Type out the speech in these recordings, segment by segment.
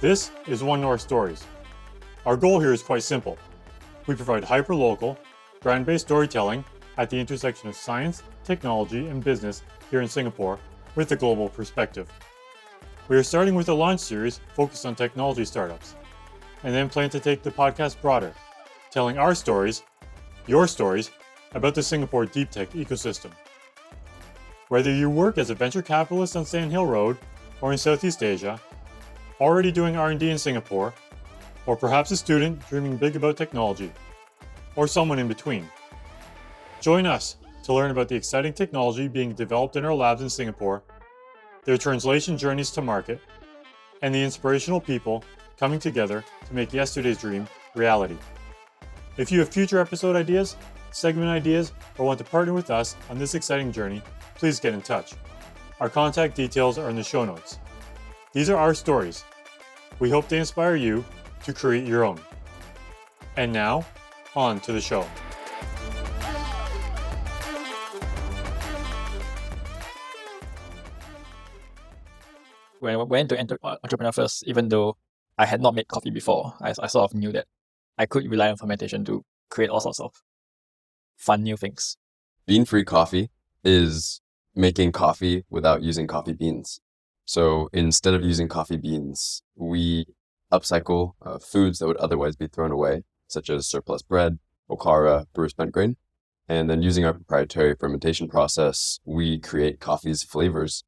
This is One North Stories. Our goal here is quite simple. We provide hyper-local, brand-based storytelling at the intersection of science, technology, and business here in Singapore with a global perspective. We are starting with a launch series focused on technology startups, and then plan to take the podcast broader, telling our stories, your stories, about the Singapore deep tech ecosystem. Whether you work as a venture capitalist on Sand Hill Road or in Southeast Asia, already doing R&D in Singapore, or perhaps a student dreaming big about technology, or someone in between. Join us to learn about the exciting technology being developed in our labs in Singapore, their translation journeys to market, and the inspirational people coming together to make yesterday's dream reality. If you have future episode ideas, segment ideas, or want to partner with us on this exciting journey, please get in touch. Our contact details are in the show notes. These are our stories. We hope they inspire you to create your own. And now, on to the show. when I went to enter uh, entrepreneur first, even though I had not made coffee before, I, I sort of knew that I could rely on fermentation to create all sorts of fun new things. Bean free coffee is making coffee without using coffee beans. So instead of using coffee beans, we upcycle uh, foods that would otherwise be thrown away, such as surplus bread, okara, brewer spent grain. And then using our proprietary fermentation process, we create coffee's flavors.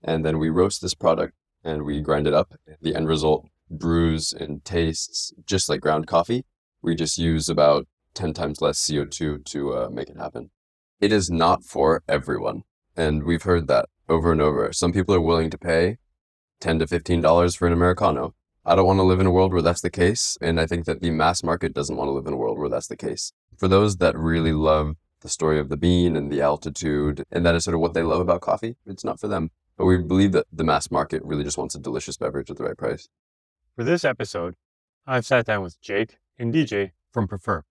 And then we roast this product and we grind it up. The end result brews and tastes just like ground coffee. We just use about 10 times less CO2 to uh, make it happen. It is not for everyone. And we've heard that over and over. Some people are willing to pay 10 to $15 for an Americano. I don't want to live in a world where that's the case. And I think that the mass market doesn't want to live in a world where that's the case. For those that really love the story of the bean and the altitude, and that is sort of what they love about coffee, it's not for them. But we believe that the mass market really just wants a delicious beverage at the right price. For this episode, I've sat down with Jake and DJ from Prefer.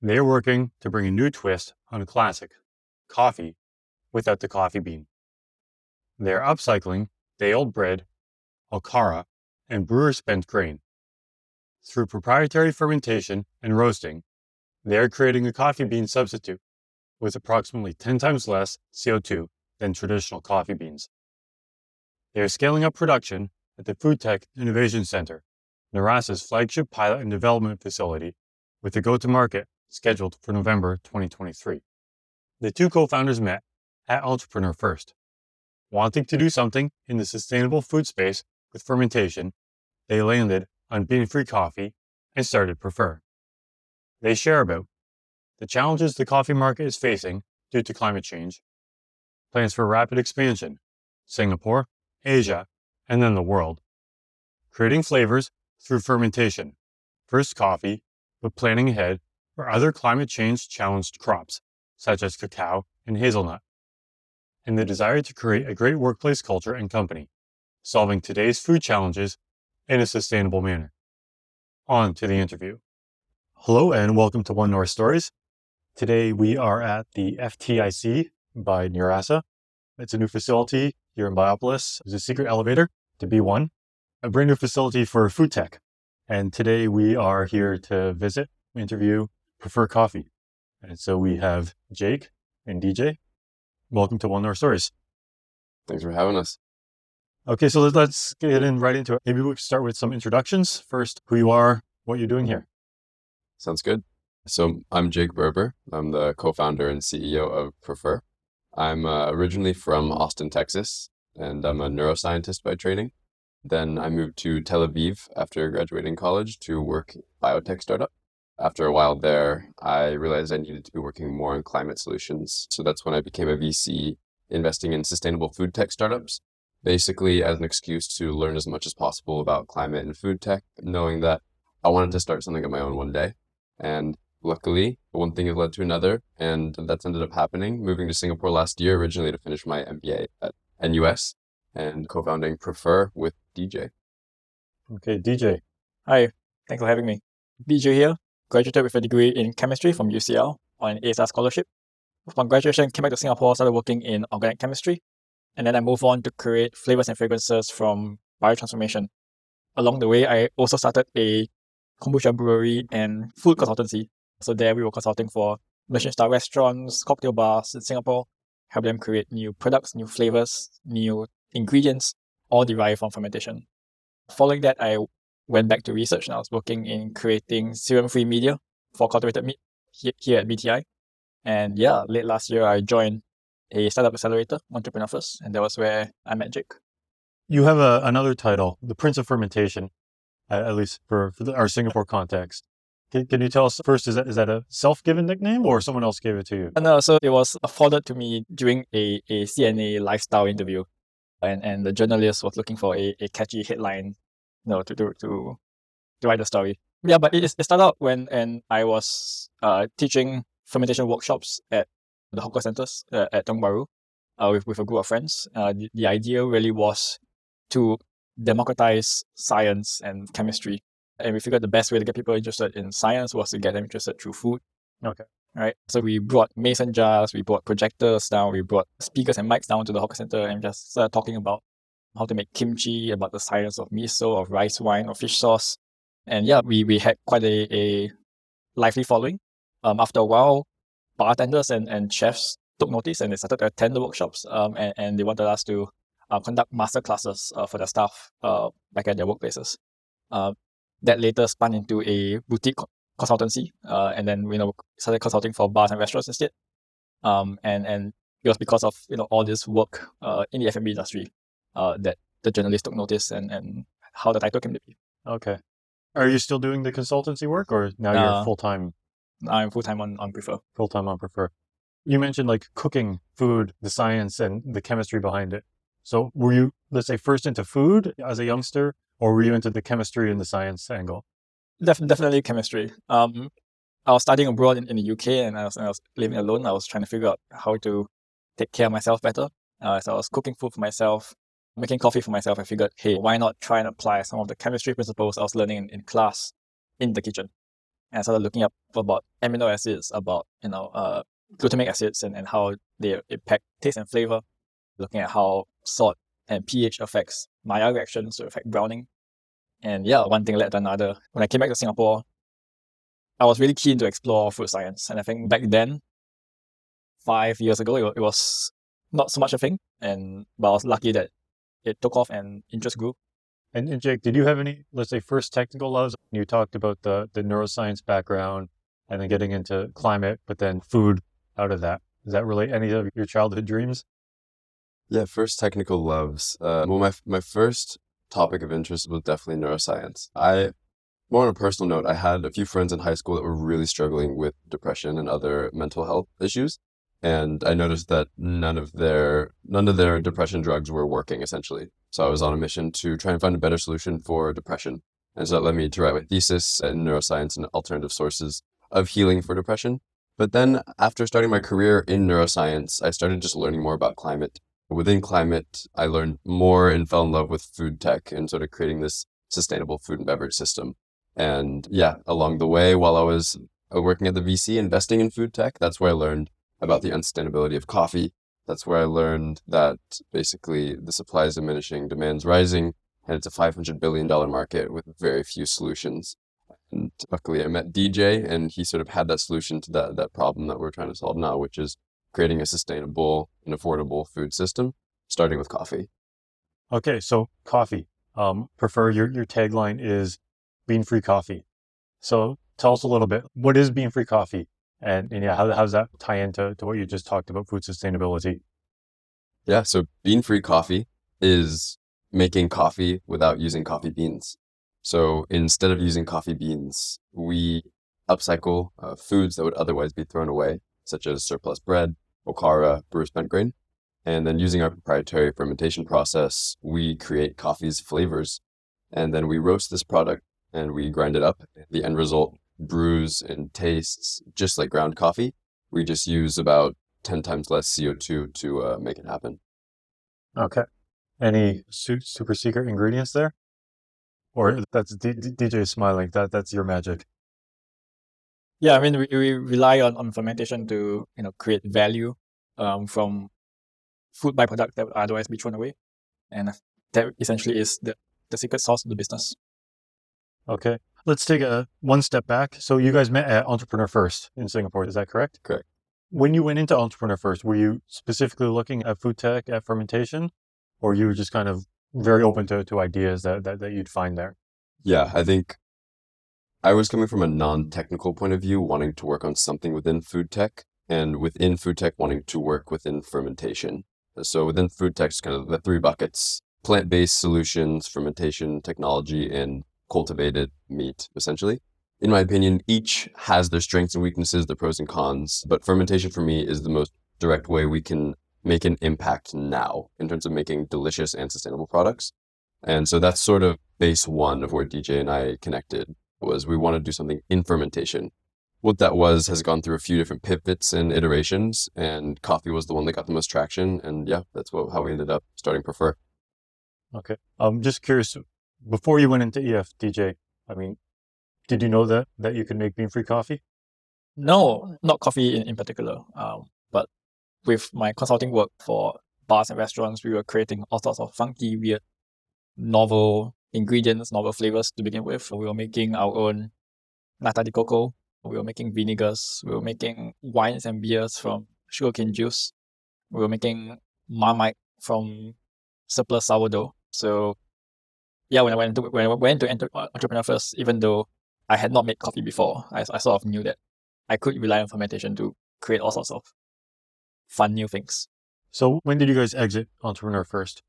They are working to bring a new twist on a classic, coffee, without the coffee bean. They are upcycling day old bread, okara, and brewer spent grain. Through proprietary fermentation and roasting, they are creating a coffee bean substitute with approximately 10 times less CO2 than traditional coffee beans. They are scaling up production at the Food Tech Innovation Center, Nurasa's flagship pilot and development facility, with the go to market scheduled for November 2023. The two co founders met at Entrepreneur First. Wanting to do something in the sustainable food space with fermentation, they landed on bean free coffee and started Prefer. They share about the challenges the coffee market is facing due to climate change, plans for rapid expansion, Singapore, Asia, and then the world, creating flavors through fermentation, first coffee, but planning ahead for other climate change challenged crops, such as cacao and hazelnut, and the desire to create a great workplace culture and company, solving today's food challenges in a sustainable manner. On to the interview. Hello and welcome to One North Stories. Today we are at the FTIC by Nurasa. It's a new facility here in Biopolis. There's a secret elevator to B1, a brand new facility for food tech. And today we are here to visit, interview, prefer coffee. And so we have Jake and DJ. Welcome to One North Stories. Thanks for having us. Okay, so let's, get in right into it. Maybe we could start with some introductions. First, who you are, what you're doing here. Sounds good. So I'm Jake Berber. I'm the co-founder and CEO of Prefer. I'm uh, originally from Austin, Texas, and I'm a neuroscientist by training. Then I moved to Tel Aviv after graduating college to work biotech startup after a while there, I realized I needed to be working more on climate solutions. So that's when I became a VC investing in sustainable food tech startups, basically as an excuse to learn as much as possible about climate and food tech, knowing that I wanted to start something of my own one day. And luckily, one thing has led to another, and that's ended up happening. Moving to Singapore last year, originally to finish my MBA at NUS and co founding Prefer with DJ. Okay, DJ. Hi, thanks for having me. DJ here graduated with a degree in chemistry from UCL on an A-Star scholarship. Upon graduation, I came back to Singapore, started working in organic chemistry, and then I moved on to create flavors and fragrances from biotransformation. along the way, I also started a kombucha brewery and food consultancy. So there we were consulting for Michelin star restaurants, cocktail bars in Singapore, help them create new products, new flavors, new ingredients, all derived from fermentation. Following that, I went back to research and I was working in creating serum free media for cultivated meat here at BTI. And yeah, late last year, I joined a startup accelerator, Entrepreneur First, and that was where I met Jake. You have a, another title, the Prince of Fermentation, at, at least for, for the, our Singapore context. Can, can you tell us first, is that, is that a self given nickname or someone else gave it to you? Uh, no, so it was afforded to me during a, a CNA lifestyle interview. And, and the journalist was looking for a, a catchy headline know, to, to, to, to write the story. Yeah, but it, it started out when and I was uh, teaching fermentation workshops at the hawker centers uh, at Tiong Bahru uh, with, with a group of friends. Uh, the, the idea really was to democratize science and chemistry. And we figured the best way to get people interested in science was to get them interested through food. Okay. Right. So we brought mason jars, we brought projectors down, we brought speakers and mics down to the hawker center and just started talking about how to make kimchi, about the science of miso, of rice wine, or fish sauce. And yeah, we, we had quite a, a lively following. Um, after a while, bartenders and, and chefs took notice and they started to attend the workshops um, and, and they wanted us to uh, conduct master classes uh, for their staff uh, back at their workplaces. Uh, that later spun into a boutique consultancy uh, and then you know started consulting for bars and restaurants instead. Um, and, and it was because of you know all this work uh, in the F&B industry that the journalist took notice and, and how the title came to be. Okay. Are you still doing the consultancy work or now you're full time? I'm full time on, on Prefer. Full time on Prefer. You mentioned like cooking food, the science and the chemistry behind it. So were you, let's say, first into food as a youngster, or were you into the chemistry and the science angle? Def- definitely chemistry. Um, I was studying abroad in, in the UK and I was, I was living alone. I was trying to figure out how to take care of myself better. Uh, so I was cooking food for myself, making coffee for myself. I figured, hey, why not try and apply some of the chemistry principles I was learning in, in class in the kitchen? And I started looking up about amino acids, about you know uh, glutamic acids, and, and how they impact taste and flavor. Looking at how salt and pH affects Maillard reactions to affect browning. And yeah, one thing led to another. When I came back to Singapore, I was really keen to explore food science. And I think back then, five years ago, it, it was not so much a thing. And but I was lucky that it took off and interest grew. And, and Jake, did you have any, let's say, first technical loves? You talked about the the neuroscience background and then getting into climate, but then food out of that. Does that relate any of your childhood dreams? Yeah, first technical loves. Uh, well, my my first topic of interest was definitely neuroscience. I, more on a personal note, I had a few friends in high school that were really struggling with depression and other mental health issues, and I noticed that none of their none of their depression drugs were working essentially. So I was on a mission to try and find a better solution for depression, and so that led me to write my thesis in neuroscience and alternative sources of healing for depression. But then after starting my career in neuroscience, I started just learning more about climate within climate, I learned more and fell in love with food tech and sort of creating this sustainable food and beverage system. And yeah, along the way, while I was uh, working at the VC investing in food tech, that's where I learned about the unsustainability of coffee. That's where I learned that basically the supply is diminishing, demand's rising, and it's a $500 billion market with very few solutions. And luckily, I met DJ, and he sort of had that solution to that, that problem that we're trying to solve now, which is creating a sustainable and affordable food system, starting with coffee. Okay, so coffee. Um, prefer your, your tagline is bean free coffee. So tell us a little bit what is bean free coffee? And, and yeah, how, how does that tie into to what you just talked about food sustainability? Yeah, so bean free coffee is making coffee without using coffee beans. So instead of using coffee beans, we upcycle uh, foods that would otherwise be thrown away, such as surplus bread, Okara brew spent grain. And then using our proprietary fermentation process, we create coffee's flavors. And then we roast this product and we grind it up. The end result brews and tastes just like ground coffee. We just use about 10 times less CO2 to uh, make it happen. Okay. Any su- super secret ingredients there? Or that's D- D- DJ smiling. That that's your magic. Yeah, I mean, we, we rely on, on fermentation to you know create value um, from food byproduct that would otherwise be thrown away, and that essentially is the, the secret sauce of the business. Okay. Let's take a one step back. So you guys met at Entrepreneur First in Singapore. Is that correct? Correct. When you went into Entrepreneur First, were you specifically looking at food tech, at fermentation, or you were just kind of very open to, to ideas that, that, that you'd find there? Yeah, I think I was coming from a non technical point of view, wanting to work on something within food tech, and within food tech, wanting to work within fermentation. So within food tech, it's kind of the three buckets plant based solutions, fermentation technology, and cultivated meat, essentially. In my opinion, each has their strengths and weaknesses, their pros and cons, but fermentation for me is the most direct way we can make an impact now in terms of making delicious and sustainable products. And so that's sort of base one of where DJ and I connected was we want to do something in fermentation. What that was has gone through a few different pivots and iterations, and coffee was the one that got the most traction. And yeah, that's what, how we ended up starting Prefer. Okay. I'm just curious, before you went into EF, DJ, I mean, did you know that, that you could make bean-free coffee? No, not coffee in, in particular. Um, but with my consulting work for bars and restaurants, we were creating all sorts of funky, weird, novel ingredients, novel flavors to begin with. We were making our own nata de coco. We were making vinegars. We were making wines and beers from sugarcane juice. We were making marmite from surplus sourdough. So, yeah, when I went to when I went to enter entrepreneur first, even though I had not made coffee before, I, I sort of knew that I could rely on fermentation to create all sorts of fun new things. So, when did you guys exit entrepreneur first?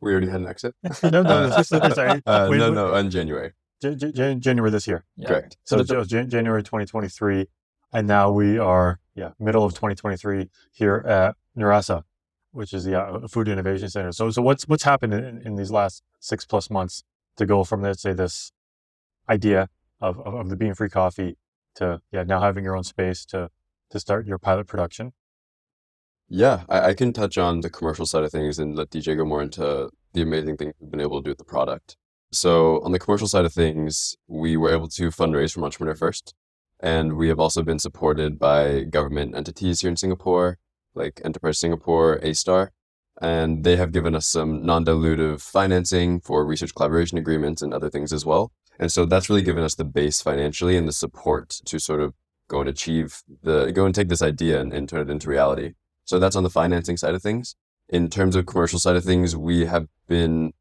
We already had an exit. no, no, this, this, sorry. Uh, no, no, in January. J- J- January this year. Yeah. Correct. So, so Jan- January 2023, and now we are yeah middle of 2023 here at Nurasa, which is the uh, Food Innovation Center. So, so what's what's happened in, in these last six plus months to go from let's say this idea of, of, of the bean free coffee to yeah now having your own space to to start your pilot production? Yeah, I, I can touch on the commercial side of things and let DJ go more into the amazing things we've been able to do with the product. So on the commercial side of things, we were able to fundraise from Entrepreneur First. And we have also been supported by government entities here in Singapore, like Enterprise Singapore, A-Star. And they have given us some non-dilutive financing for research collaboration agreements and other things as well. And so that's really given us the base financially and the support to sort of go and achieve the, go and take this idea and, and turn it into reality. So that's on the financing side of things. In terms of commercial side of things, we have been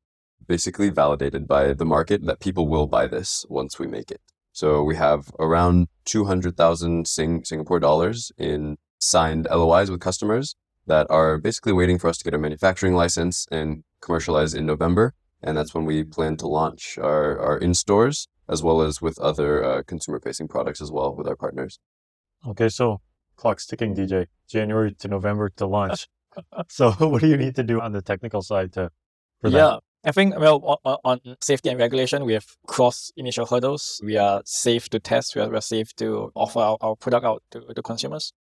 basically validated by the market that people will buy this once we make it. So we have around 200,000 Sing- Singapore dollars in signed LOIs with customers that are basically waiting for us to get a manufacturing license and commercialize in November. And that's when we plan to launch our, our in stores as well as with other uh, consumer facing products as well with our partners. Okay, so clock's ticking, DJ. January to November to launch. so, what do you need to do on the technical side to? For yeah, that? I think well on, on, safety and regulation, we have crossed initial hurdles. We are safe to test. We are, we are safe to offer our, our product out to, to consumers.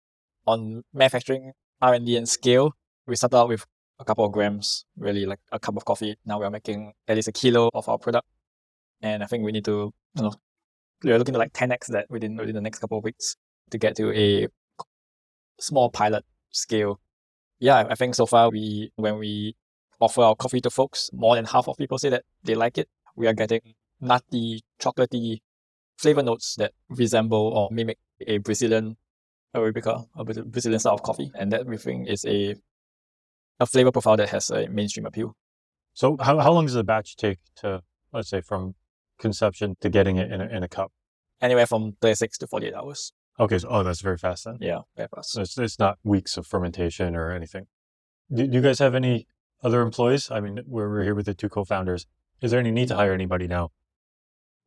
On manufacturing, R and scale, we started out with a couple of grams, really like a cup of coffee. Now we are making at least a kilo of our product, and I think we need to, you know, we are looking to like 10x that within within the next couple of weeks to get to a small pilot scale. Yeah, I think so far we when we offer our coffee to folks, more than half of people say that they like it. We are getting nutty, chocolatey flavor notes that resemble or mimic a Brazilian Arabica, a Brazilian style of coffee, and that we think is a a flavor profile that has a mainstream appeal. So, how how long does a batch take to let's say from conception to getting it in a, in a cup? Anywhere from thirty six to forty eight hours. Okay. So, oh, that's very fast then. Yeah, very fast. So it's, it's not weeks of fermentation or anything. Do, do you guys have any other employees? I mean, we're, we're here with the two co-founders. Is there any need to hire anybody now?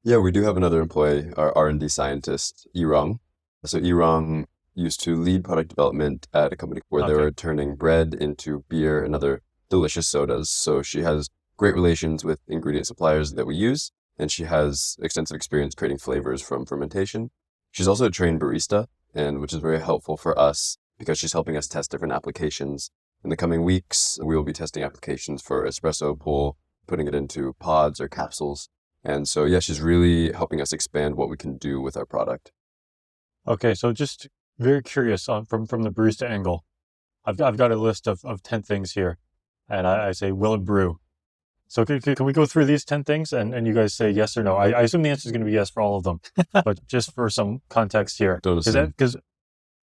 Yeah, we do have another employee, our R&D scientist, Irong. So Irong used to lead product development at a company where okay. they were turning bread into beer and other delicious sodas. So she has great relations with ingredient suppliers that we use, and she has extensive experience creating flavors from fermentation. She's also a trained barista, and which is very helpful for us because she's helping us test different applications. In the coming weeks, we will be testing applications for espresso pull, putting it into pods or capsules. And so, yeah, she's really helping us expand what we can do with our product. Okay, so just very curious on, from from the barista angle. I've I've got a list of, of ten things here, and I, I say will it brew. So can, can can we go through these 10 things and, and you guys say yes or no? I, I assume the answer is going to be yes for all of them, but just for some context here, because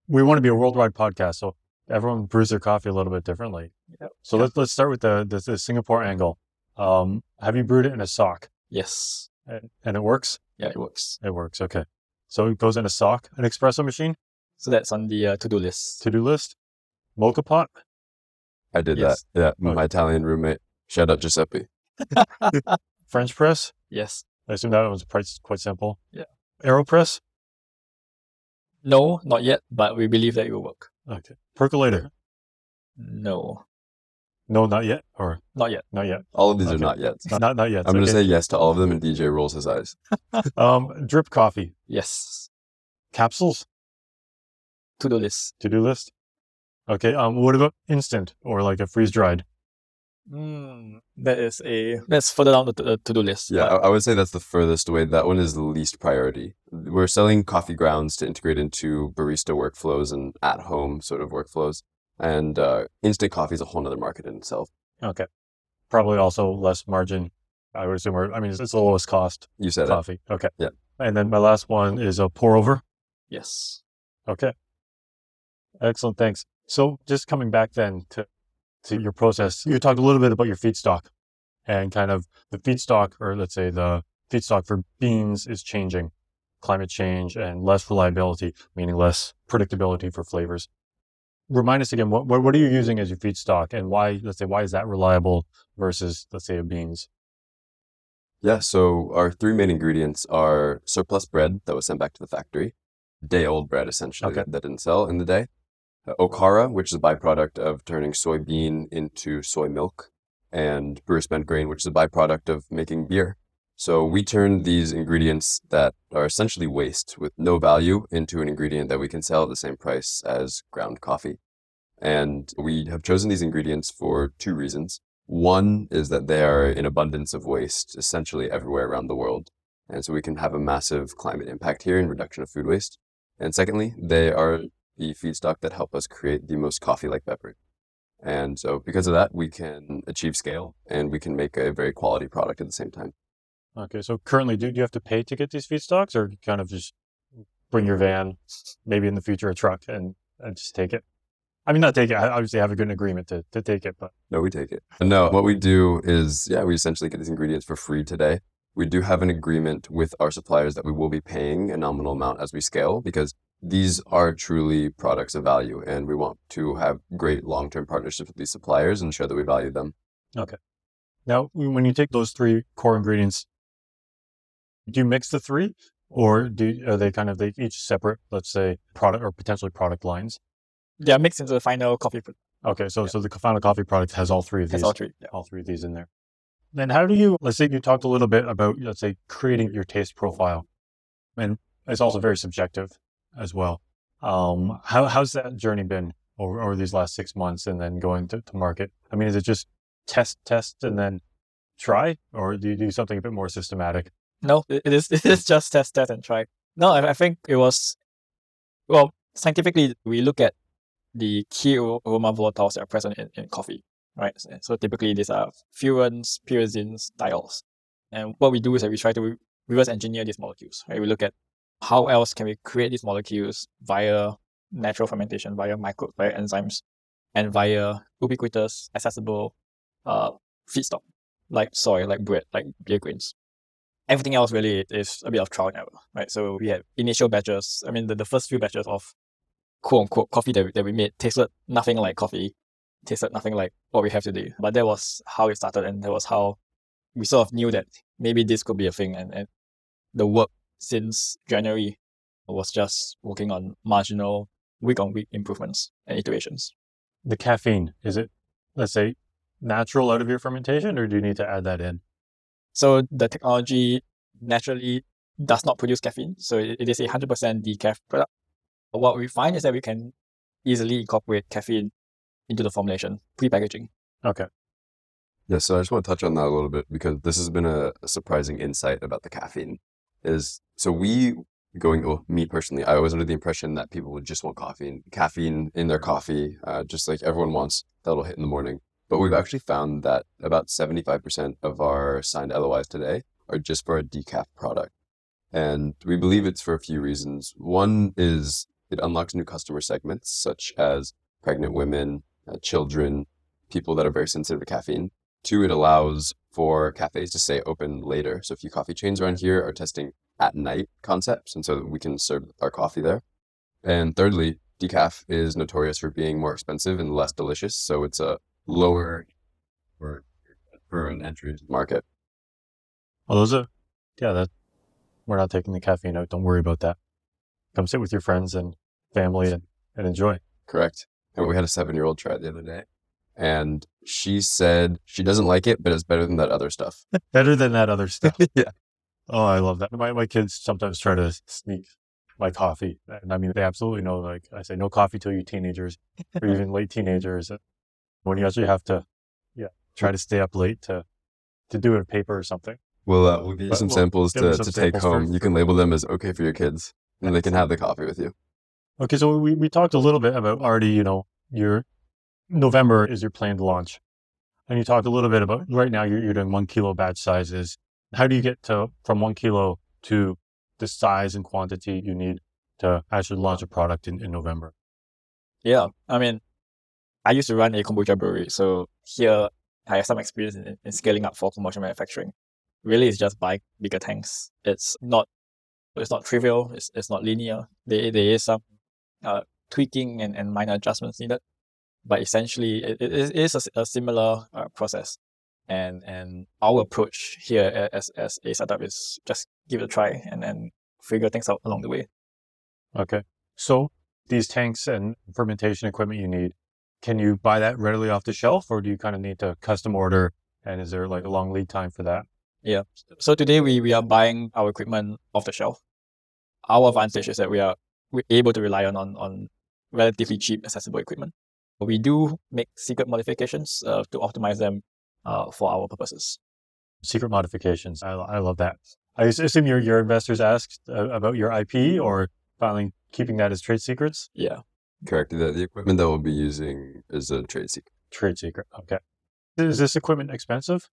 we want to be a worldwide podcast. So everyone brews their coffee a little bit differently. Yep. So let's, let's start with the, the, the Singapore angle. Um, have you brewed it in a sock Yes. and, and it works? Yeah, it works. It works. Okay. So it goes in a sock, an espresso machine, So that's on the uh, to-do list. to do list, mocha pot. I did Yes. that. Yeah, Okay. my Italian roommate. Shout out Giuseppe. French press. Yes. I assume that one's quite quite simple. Yeah. Aeropress. No, not yet, but we believe that it will work. Okay. Percolator. No, No, not yet. Or not yet. not yet. All of these Okay. are not yet. Not not, not yet. I'm going to say yes to all of them, and DJ rolls his eyes. um drip coffee Yes. capsules To-do list. to do list. Okay. Um. What about instant or like a freeze dried? Mm, that is a that's further down the to- to-do list. Yeah, but I, I would say that's the furthest away. That one is the least priority. We're selling coffee grounds to integrate into barista workflows and at home sort of workflows. And uh, instant coffee is a whole other market in itself. Okay. Probably also less margin. I would assume. Or I mean, it's, it's the lowest cost You said it. coffee. Okay. Yeah. And then my last one is a pour over. yes. Okay. Excellent. Thanks. So just coming back then to, to mm. your process, you talked a little bit about your feedstock and kind of the feedstock, or let's say the feedstock for beans is changing, climate change and less reliability, meaning less predictability for flavors. Remind us again, what, what, are you using as your feedstock and why, let's say, why is that reliable versus, let's say, a beans? Yeah, so our three main ingredients are surplus bread that was sent back to the factory, day old bread essentially Okay. that, that didn't sell in the day, okara, which is a byproduct of turning soybean into soy milk, and brewer spent grain, which is a byproduct of making beer. So we turn these ingredients that are essentially waste with no value into an ingredient that we can sell at the same price as ground coffee. And we have chosen these ingredients for two reasons. One is that they are in abundance of waste essentially everywhere around the world. And so we can have a massive climate impact here in reduction of food waste. And secondly, they are the feedstock that help us create the most coffee like beverage. And so because of that, we can achieve scale and we can make a very quality product at the same time. Okay. So currently, do, do you have to pay to get these feedstocks or kind of just bring your van, maybe in the future a truck and, and just take it? I mean, not take it. I obviously have a good agreement to, to take it, but No, we take it. No, what we do is, yeah, we essentially get these ingredients for free today. We do have an agreement with our suppliers that we will be paying a nominal amount as we scale because these are truly products of value and we want to have great long-term partnerships with these suppliers and show that we value them. Okay. Now, when you take those three core ingredients, do you mix the three, or do are they kind of they each separate? Let's say product or potentially product lines. Yeah, are mixed into the final coffee. pro- Okay, so Yeah. so the final coffee product has all three of Has these, all three. Yeah. all three of these in there. Then how do you? Let's say you talked a little bit about let's say creating your taste profile, and it's also very subjective as well. Um, how how's that journey been over over these last six months, and then going to, to market? I mean, is it just test test and then try, or do you do something a bit more systematic? No, it is. It is just test, test, and try. No, I, I think it was. Well, scientifically, we look at the key aro- aroma volatiles that are present in, in coffee, right? So, so typically, these are furans, pyrazines, thiols, and what we do is that we try to re- reverse engineer these molecules. Right? We look at how else can we create these molecules via natural fermentation, via microbes, via enzymes, and via ubiquitous, accessible uh, feedstock like soy, like bread, like beer grains everything else really is a bit of trial and error, right? So we had initial batches. I mean, the, the first few batches of quote unquote coffee that that we made tasted nothing like coffee, tasted nothing like what we have today. But that was how it started, and that was how we sort of knew that maybe this could be a thing. And, and the work since January was just working on marginal week on week improvements and iterations. The caffeine is it? Let's say natural out of your fermentation, or do you need to add that in? So the technology naturally does not produce caffeine. So it, it is a 100% decaf product. But what we find is that we can easily incorporate caffeine into the formulation pre-packaging. Okay. Yeah, so I just want to touch on that a little bit because this has been a, a surprising insight about the caffeine. Is so we going, well, me personally, I was under the impression that people would just want coffee and caffeine in their coffee, uh, just like everyone wants that little hit in the morning. But we've actually found that about 75% of our signed LOIs today are just for a decaf product. And we believe it's for a few reasons. One is it unlocks new customer segments, such as pregnant women, uh, children, people that are very sensitive to caffeine. Two, it allows for cafes to stay open later. So a few coffee chains around here are testing at night concepts, and so we can serve our coffee there. And thirdly, decaf is notorious for being more expensive and less delicious, so it's a lower for for an entry market. Well, those are, yeah, that we're not taking the caffeine out. Don't worry about that. Come sit with your friends and family and, and enjoy. Correct. And we had a seven year old try it the other day. And she said she doesn't like it, but it's better than that other stuff. Better than that other stuff. yeah. Oh, I love that. My, my kids sometimes try to sneak my coffee. And I mean, they absolutely know, like I say, no coffee till you teenagers or even late teenagers. When you actually have to, yeah, try to stay up late to, to do a paper or something. We'll, uh, we'll give you some we'll samples to, some to take samples for- home. You can label them as okay for your kids, and they can have the coffee with you. Okay, so we, we talked a little bit about already, you know, your November is your planned launch. And you talked a little bit about right now you're, you're doing one kilo batch sizes. How do you get to from one kilo to the size and quantity you need to actually launch a product in, in November? Yeah, I mean, I used to run a kombucha brewery, so here I have some experience in, in scaling up for commercial manufacturing. Really, it's just buy bigger tanks. It's not, it's not trivial. It's, it's not linear. There, there is some uh, tweaking and, and minor adjustments needed, but essentially, it, it is- a a, similar uh, process. And and our approach here as as a startup is just give it a try and then figure things out along the way. Okay. So these tanks and fermentation equipment you need, can you buy that readily off the shelf or do you kind of need to custom order? And is there like a long lead time for that? Yeah. So today we, we are buying our equipment off the shelf. Our advantage is that we are we're able to rely on on, on relatively cheap, accessible equipment. But We do make secret modifications uh, to optimize them uh, for our purposes. secret modifications. I, I love that. I assume your your investors asked uh, about your IP or finally keeping that as trade secrets. Yeah. Correct. The, the equipment that we'll be using is a trade secret. Trade secret. Okay. Is this equipment expensive?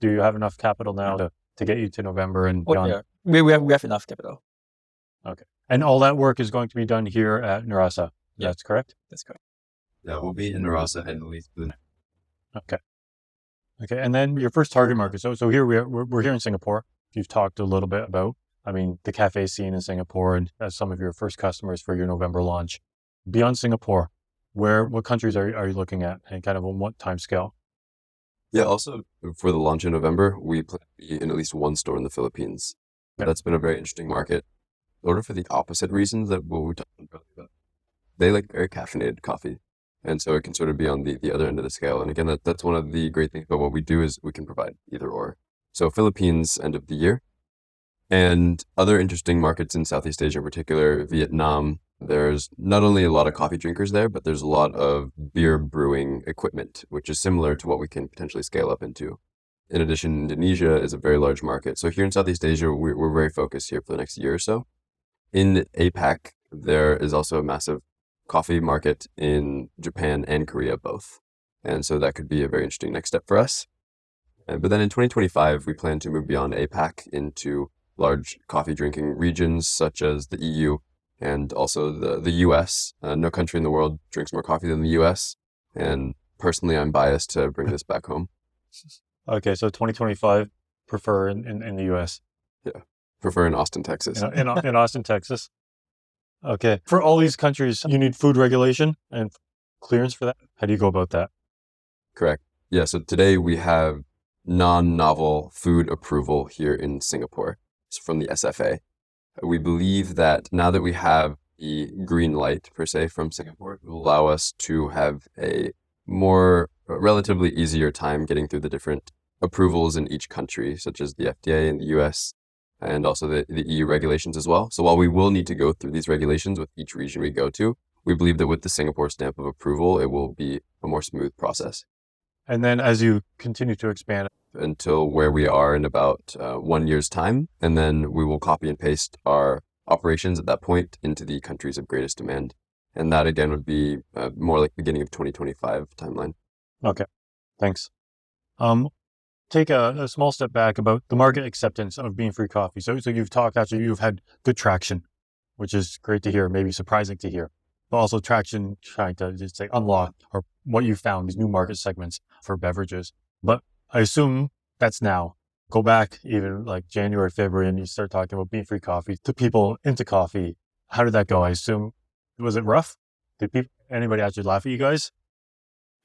Do you have enough capital now to, to get you to November and Oh, beyond? yeah. We, we, have, we have enough capital. And all that work is going to be done here at Nurasa. Yeah. That's correct. That's correct. Yeah, we'll be in Nurasa at least for the Okay. Okay. And then your first target market. So so here we are. We're, we're here in Singapore. You've talked a little bit about. I mean, the cafe scene in Singapore and as some of your first customers for your November launch. Beyond Singapore, where what countries are, are you looking at and kind of on what time scale? Yeah, also for the launch in November, we plan to be in at least one store in the Philippines. Yeah. That's been a very interesting market. Order for the opposite reasons that what we talked about they like very caffeinated coffee. And so it can sort of be on the, the other end of the scale. And again, that, that's one of the great things about what we do is we can provide either or. So Philippines end of the year. And other interesting markets in Southeast Asia, in particular Vietnam, there's not only a lot of coffee drinkers there, but there's a lot of beer brewing equipment, which is similar to what we can potentially scale up into. In addition, Indonesia is a very large market. So here in Southeast Asia, we're, we're very focused here for the next year or so. In APAC, there is also a massive coffee market in Japan and Korea both. And so that could be a very interesting next step for us. Uh, But then in 2025, we plan to move beyond APAC into large coffee drinking regions such as the EU and also the, the US. Uh, no country in the world drinks more coffee than the US. And personally, I'm biased to bring this back home. Okay, so 2025, prefer in, in, in the US, Prefer in Austin, Texas. in, in, in Austin, Texas. Okay, for all these countries, you need food regulation and clearance for that. How do you go about that? Correct. Yeah. So today we have non-novel food approval here in Singapore so from the SFA. We believe that now that we have the green light per se from Singapore, it will allow us to have a more a relatively easier time getting through the different approvals in each country, such as the FDA in the US and also the, the EU regulations as well. So while we will need to go through these regulations with each region we go to, we believe that with the Singapore stamp of approval, it will be a more smooth process And then as you continue to expand, until where we are in about uh, one year's time. And then we will copy and paste our operations at that point into the countries of greatest demand. And that again would be uh, more like beginning of 2025 timeline. Okay, thanks. Um, take a, a, small step back about the market acceptance of bean free coffee. So, so you've talked actually, you've had good traction, which is great to hear, maybe surprising to hear, but also traction trying to just say unlock or what you found these new market segments for beverages. But I assume that's now. Go back even like January, February, and you start talking about bean free coffee to people into coffee. How did that go? I assume was it rough? Did people anybody actually laugh at you guys?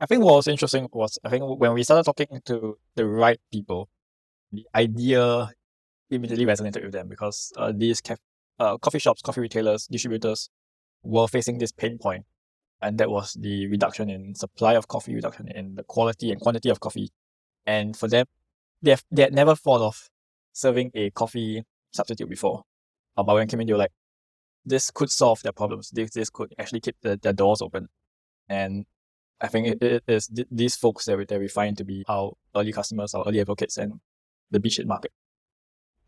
I think what was interesting was I think when we started talking to the right people, the idea immediately resonated with them because uh, these caf- uh, coffee shops, coffee retailers, distributors were facing this pain point, and that was the reduction in supply of coffee, reduction in the quality and quantity of coffee, and for them, they have, they had never thought of serving a coffee substitute before. Uh, but when came in, they were like, this could solve their problems. This, this could actually keep the, their doors open. And I think it, it is th- these folks that we, that we find to be our early customers, our early advocates, and the beachhead market.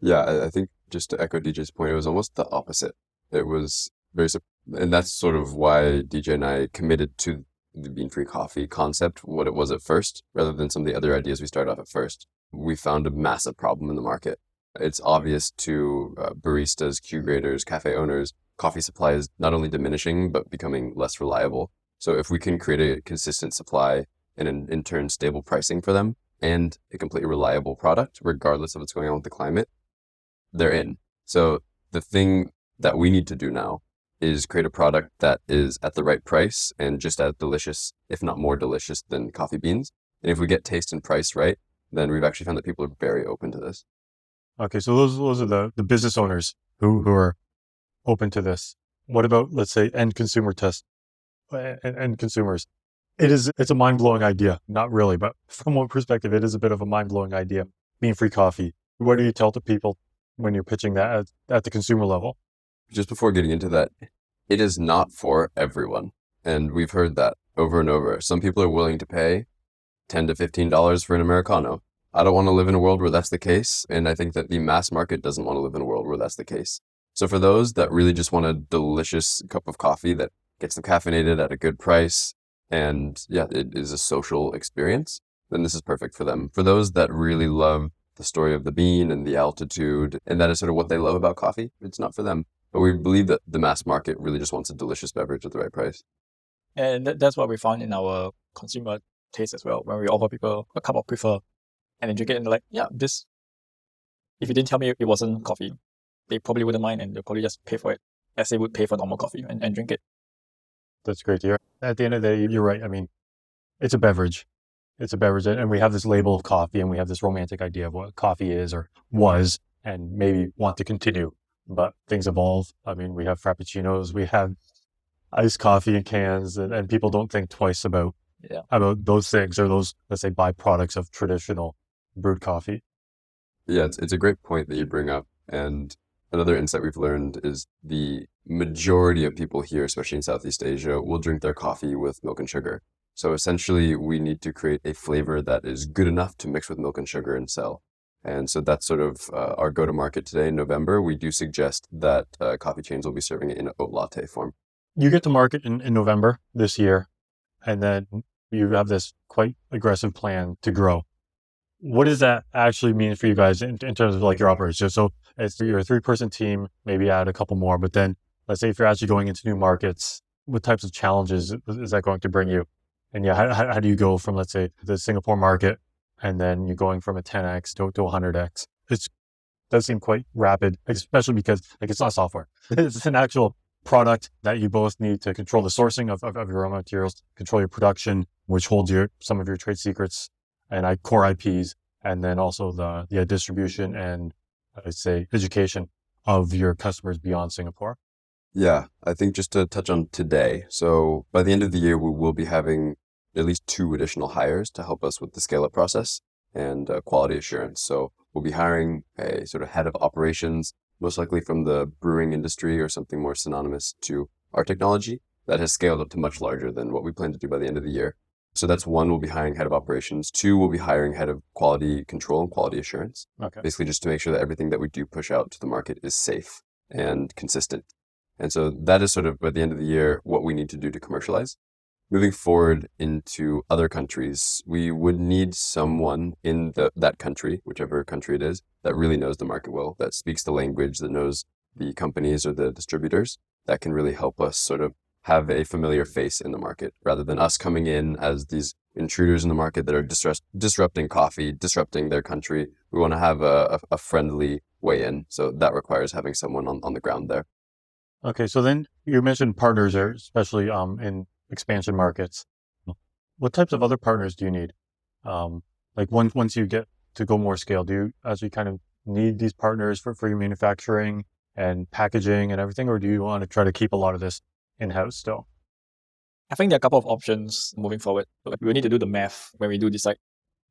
Yeah, I, I think just to echo DJ's point, it was almost the opposite. It was very, and that's sort of why DJ and I committed to the bean free coffee concept, what it was at first, rather than some of the other ideas we started off at first. We found a massive problem in the market. It's obvious to uh, baristas, Q graders, cafe owners, coffee supply is not only diminishing, but becoming less reliable. So if we can create a consistent supply and in, in turn stable pricing for them and a completely reliable product, regardless of what's going on with the climate, they're in. So the thing that we need to do now is create a product that is at the right price and just as delicious, if not more delicious than coffee beans. And if we get taste and price right, then we've actually found that people are very open to this. Okay, so those those are the, the business owners who, who are open to this. What about let's say end consumer test and, and consumers? It is it's a mind blowing idea. Not really, but from one perspective, it is a bit of a mind blowing idea. Bean free coffee. What do you tell to people when you're pitching that at, at the consumer level? Just before getting into that, it is not for everyone. And we've heard that over and over. Some people are willing to pay 10 to $15 for an Americano. I don't want to live in a world where that's the case. And I think that the mass market doesn't want to live in a world where that's the case. So for those that really just want a delicious cup of coffee that gets them caffeinated at a good price, and yeah, it is a social experience, then this is perfect for them. For those that really love the story of the bean and the altitude, and that is sort of what they love about coffee, it's not for them. But we believe that the mass market really just wants a delicious beverage at the right price. And that's what we found in our consumer taste as well. When we offer people a cup of prefer and they drink it and like, yeah, this, if you didn't tell me it wasn't coffee, they probably wouldn't mind and they'll probably just pay for it as they would pay for normal coffee and, and drink it. That's great to hear. At the end of the day, you're right. I mean, it's a beverage. It's a beverage. And we have this label of coffee and we have this romantic idea of what coffee is or was and maybe want to continue but things evolve. I mean, we have frappuccinos, we have iced coffee in cans, and, and people don't think twice about yeah. about those things or those let's say byproducts of traditional brewed coffee. Yeah, it's it's a great point that you bring up, and another insight we've learned is the majority of people here, especially in Southeast Asia, will drink their coffee with milk and sugar. So essentially, we need to create a flavor that is good enough to mix with milk and sugar and sell. And so that's sort of uh, our go to market today in November. We do suggest that uh, coffee chains will be serving it in oat latte form. You get to market in, in November this year, and then you have this quite aggressive plan to grow. What does that actually mean for you guys in, in terms of like your operations? So it's you're a three person team, maybe add a couple more, but then let's say if you're actually going into new markets, what types of challenges is that going to bring you? And yeah, how, how do you go from let's say the Singapore market and then you're going from a 10x to, to 100x. It does seem quite rapid, especially because like it's not software. it's an actual product that you both need to control the sourcing of, of, of your raw materials, control your production, which holds your some of your trade secrets and I, core IPs, and then also the the distribution and I'd say education of your customers beyond Singapore. Yeah, I think just to touch on today. So by the end of the year, we will be having at least two additional hires to help us with the scale up process and uh, quality assurance. So we'll be hiring a sort of head of operations, most likely from the brewing industry or something more synonymous to our technology that has scaled up to much larger than what we plan to do by the end of the year. So that's one, we'll be hiring head of operations. Two, we'll be hiring head of quality control and quality assurance. Okay. Basically, just to make sure that everything that we do push out to the market is safe and consistent. And so that is sort of by the end of the year what we need to do to commercialize. moving forward into other countries, we would need someone in the, that country, whichever country it is, that really knows the market well, that speaks the language, that knows the companies or the distributors, that can really help us sort of have a familiar face in the market rather than us coming in as these intruders in the market that are disrupt- disrupting coffee, disrupting their country. We want to have a, a, a friendly way in. So that requires having someone on, on the ground there. Okay, so then you mentioned partners, are especially um, in expansion markets. What types of other partners do you need? Um, like once once you get to go more scale, do you actually kind of need these partners for, for your manufacturing and packaging and everything, or do you want to try to keep a lot of this in house still? I think there are a couple of options moving forward. We need to do the math when we do decide.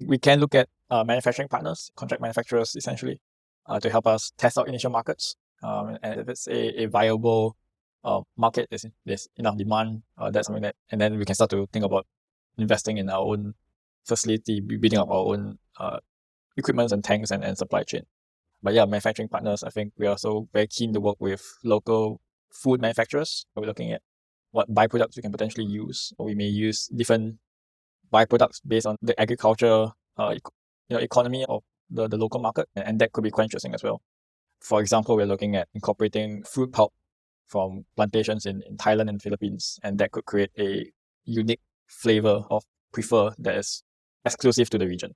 We can look at uh, manufacturing partners, contract manufacturers, essentially, uh, to help us test out initial markets. Um, and if it's a, a viable uh, market, there's, there's enough demand, uh, that's something that, and then we can start to think about investing in our own facility, building up our own uh, equipment and tanks and, and supply chain. But yeah, manufacturing partners, I think we are also very keen to work with local food manufacturers. We're looking at what byproducts we can potentially use. Or we may use different byproducts based on the agriculture uh, you know, economy of the, the local market, and that could be quite interesting as well. For example, we're looking at incorporating fruit pulp from plantations in, in Thailand and Philippines, and that could create a unique flavor of Prefer that is exclusive to the region.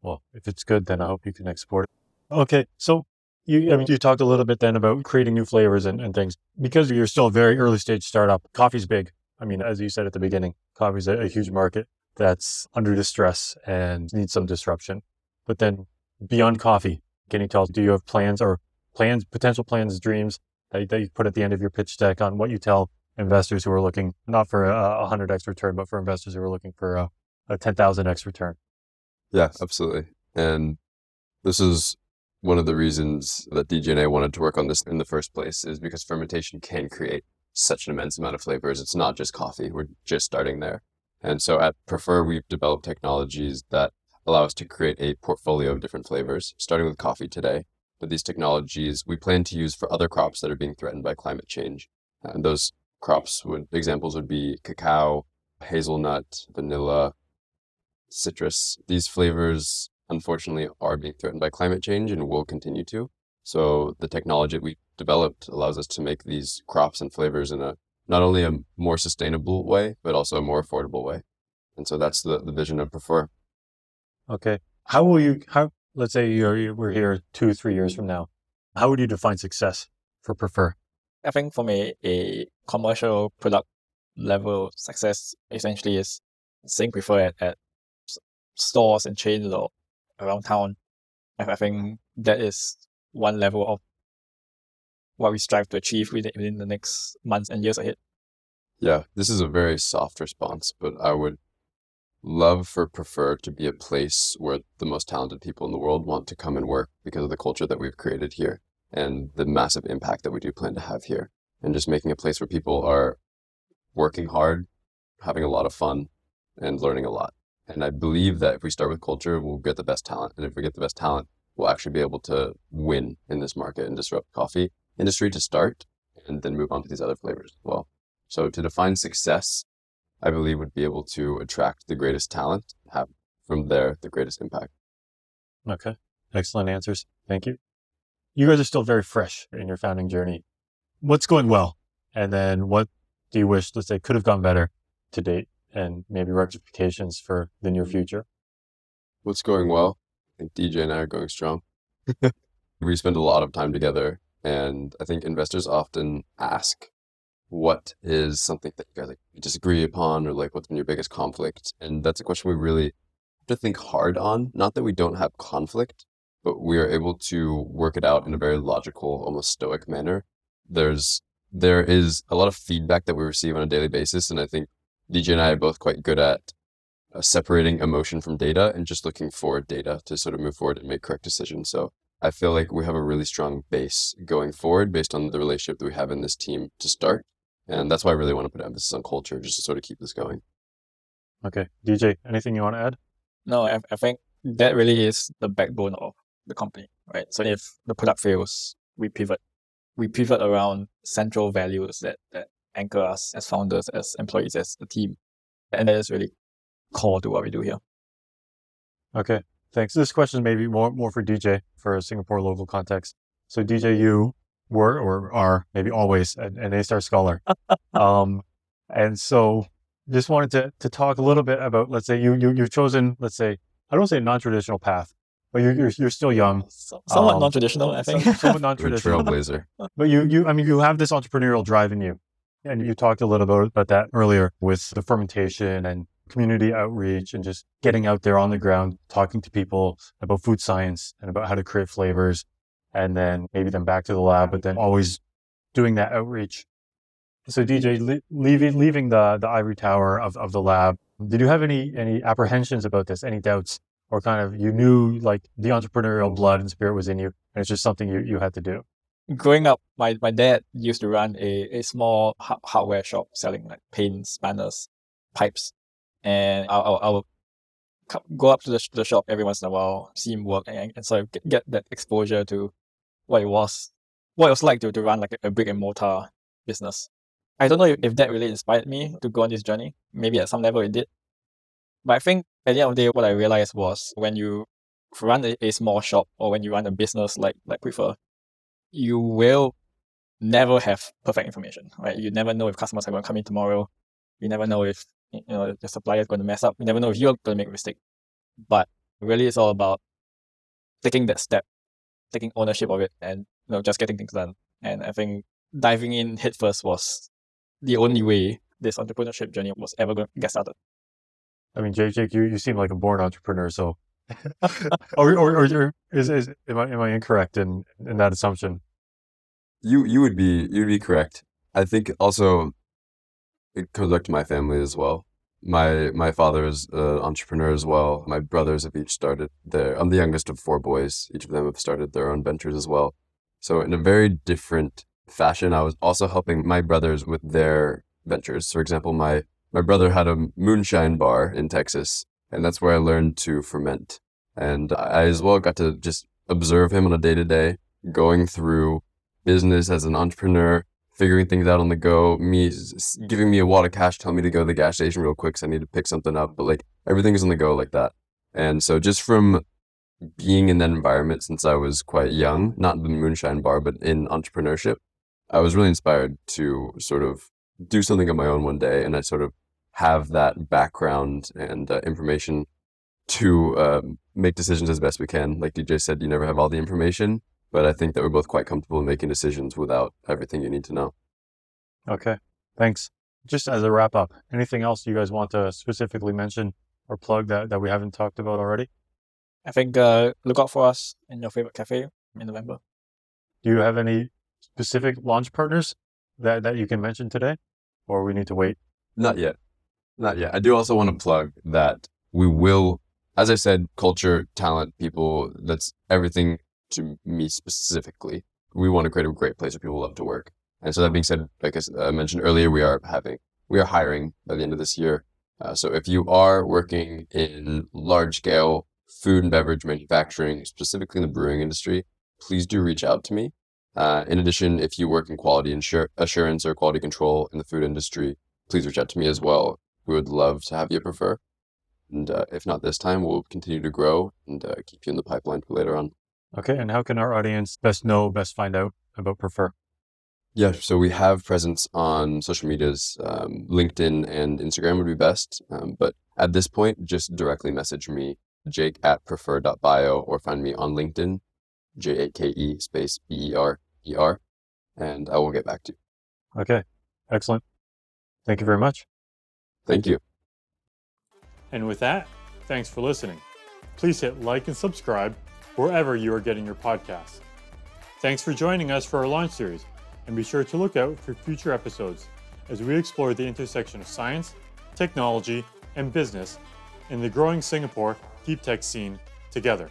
Well, if it's good, then I hope you can export it. Okay, so you, I mean, you talked a little bit then about creating new flavors and, and things. Because you're still a very early stage startup, coffee's big. I mean, as you said at the beginning, coffee's a, a huge market that's under distress and needs some disruption. But then beyond coffee, can you tell us, do you have plans or plans, potential plans, dreams that, that you put at the end of your pitch deck on what you tell investors who are looking not for a, a 100x return, but for investors who are looking for a, a 10,000x return? Yeah, absolutely. And this is one of the reasons that I wanted to work on this in the first place is because fermentation can create such an immense amount of flavors. It's not just coffee. We're just starting there. And so at Prefer, we've developed technologies that allow us to create a portfolio of different flavors, starting with coffee today. But these technologies we plan to use for other crops that are being threatened by climate change. And those crops would examples would be cacao, hazelnut, vanilla, citrus. These flavors unfortunately are being threatened by climate change and will continue to. So the technology we developed allows us to make these crops and flavors in a not only a more sustainable way, but also a more affordable way. And so that's the, the vision of Prefer. Okay. How will you, how, let's say you're, we're here two, three years from now. How would you define success for Prefer? I think for me, a commercial product level success essentially is seeing Prefer at, at stores and chains or around town. I think that is one level of what we strive to achieve within, within the next months and years ahead. Yeah, this is a very soft response, but I would love for Prefer to be a place where the most talented people in the world want to come and work because of the culture that we've created here and the massive impact that we do plan to have here. And just making a place where people are working hard, having a lot of fun, and learning a lot. And I believe that if we start with culture, we'll get the best talent. And if we get the best talent, we'll actually be able to win in this market and disrupt coffee industry to start and then move on to these other flavors as well. So to define success, I believe would be able to attract the greatest talent, have from there the greatest impact. Okay. Excellent answers. Thank you. You guys are still very fresh in your founding journey. What's going well? And then what do you wish, let's say, could have gone better to date? and maybe rectifications for the near mm-hmm. future? What's going well? I think DJ and I are going strong. we spend a lot of time together, and I think investors often ask, "What is something that you guys like disagree upon, or like what's been your biggest conflict?" And that's a question we really have to think hard on. Not that we don't have conflict, but we are able to work it out in a very logical, almost stoic manner. There's there is a lot of feedback that we receive on a daily basis, and I think DJ and I are both quite good at uh, separating emotion from data and just looking for data to sort of move forward and make correct decisions. So I feel like we have a really strong base going forward based on the relationship that we have in this team to start. And that's why I really want to put emphasis on culture just to sort of keep this going. Okay. DJ, anything you want to add? No, I, I think that really is the backbone of the company, right? So if the product fails, we pivot. We pivot around central values that, that anchor us as founders, as employees, as a team. And that is really core to what we do here. Okay, thanks. This question may be more more for DJ for a Singapore local context. So DJ, you were or are maybe always an, an A-Star scholar, um, and so just wanted to to talk a little bit about let's say you you you've chosen let's say I don't say non traditional path, but you're, you're you're still young, So, somewhat Um, non-traditional, I think. some- somewhat non-traditional. trailblazer. But you, you, I mean, you have this entrepreneurial drive in you, and you talked a little bit about that earlier with the fermentation and community outreach and just getting out there on the ground, talking to people about food science and about how to create flavors, and then maybe then back to the lab, but then always doing that outreach. So DJ, le- leaving leaving the the ivory tower of, of the lab, did you have any any apprehensions about this? Any doubts, or kind of you knew like the entrepreneurial blood and spirit was in you, and it's just something you you had to do. Growing up, my, my dad used to run a, a small ha- hardware shop selling like paints, spanners, pipes. And I'll, I'll, I'll go up to the, the shop every once in a while, see him work, and, and sort of get, get that exposure to what it was, what it was like to, to run like a, brick and mortar business. I don't know if, if that really inspired me to go on this journey. Maybe at some level it did. But I think at the end of the day, what I realized was when you run a, a small shop or when you run a business like like Prefer, you will never have perfect information, right? You never know if customers are going to come in tomorrow. You never know if you know the supplier is going to mess up. You never know if you're going to make a mistake. But really, it's all about taking that step, taking ownership of it, and you know just getting things done. And I think diving in headfirst was the only way this entrepreneurship journey was ever going to get started. I mean, Jake, Jake, you, you seem like a born entrepreneur, so or or, or you're, is is am I am I incorrect in in that assumption? You you would be you'd be correct. I think also it comes back to my family as well. My my father is an entrepreneur as well. My brothers have each started their. I'm the youngest of four boys. Each of them have started their own ventures as well. So in a very different fashion, I was also helping my brothers with their ventures. For example, my my brother had a moonshine bar in Texas, and that's where I learned to ferment. And I as well got to just observe him on a day to day, going through business as an entrepreneur, figuring things out on the go, me giving me a wad of cash, telling me to go to the gas station real quick because I need to pick something up. But like everything is on the go like that. And so just from being in that environment since I was quite young, not the moonshine bar, but in entrepreneurship, I was really inspired to sort of do something on my own one day. And I sort of have that background and uh, information to um, make decisions as best we can. Like DJ said, you never have all the information, but I think that we're both quite comfortable in making decisions without everything you need to know. Okay, thanks. Just as a wrap up, anything else you guys want to specifically mention or plug that that we haven't talked about already? I think uh, look out for us in your favorite cafe in November. Do you have any specific launch partners that that you can mention today, or we need to wait? Not yet. Not yet. I do also want to plug that we will, as I said, culture, talent, people, that's everything to me specifically. We want to create a great place where people love to work. And so that being said, like I mentioned earlier, we are having, we are hiring by the end of this year. Uh, so if you are working in large scale food and beverage manufacturing, specifically in the brewing industry, please do reach out to me. Uh, in addition, if you work in quality insur- assurance or quality control in the food industry, please reach out to me as well. We would love to have you prefer. And uh, if not this time, we'll continue to grow and uh, keep you in the pipeline for later on. Okay, and how can our audience best know, best find out about Prefer? Yeah, so we have presence on social medias. Um, LinkedIn and Instagram would be best. Um, but at this point, just directly message me, jake at prefer.bio, or find me on LinkedIn, J A K E space B E R E R, and I will get back to you. Okay, excellent. Thank you very much. Thank you. And with that, thanks for listening. Please hit like and subscribe wherever you are getting your podcasts. Thanks for joining us for our launch series, and be sure to look out for future episodes as we explore the intersection of science, technology, and business in the growing Singapore deep tech scene together.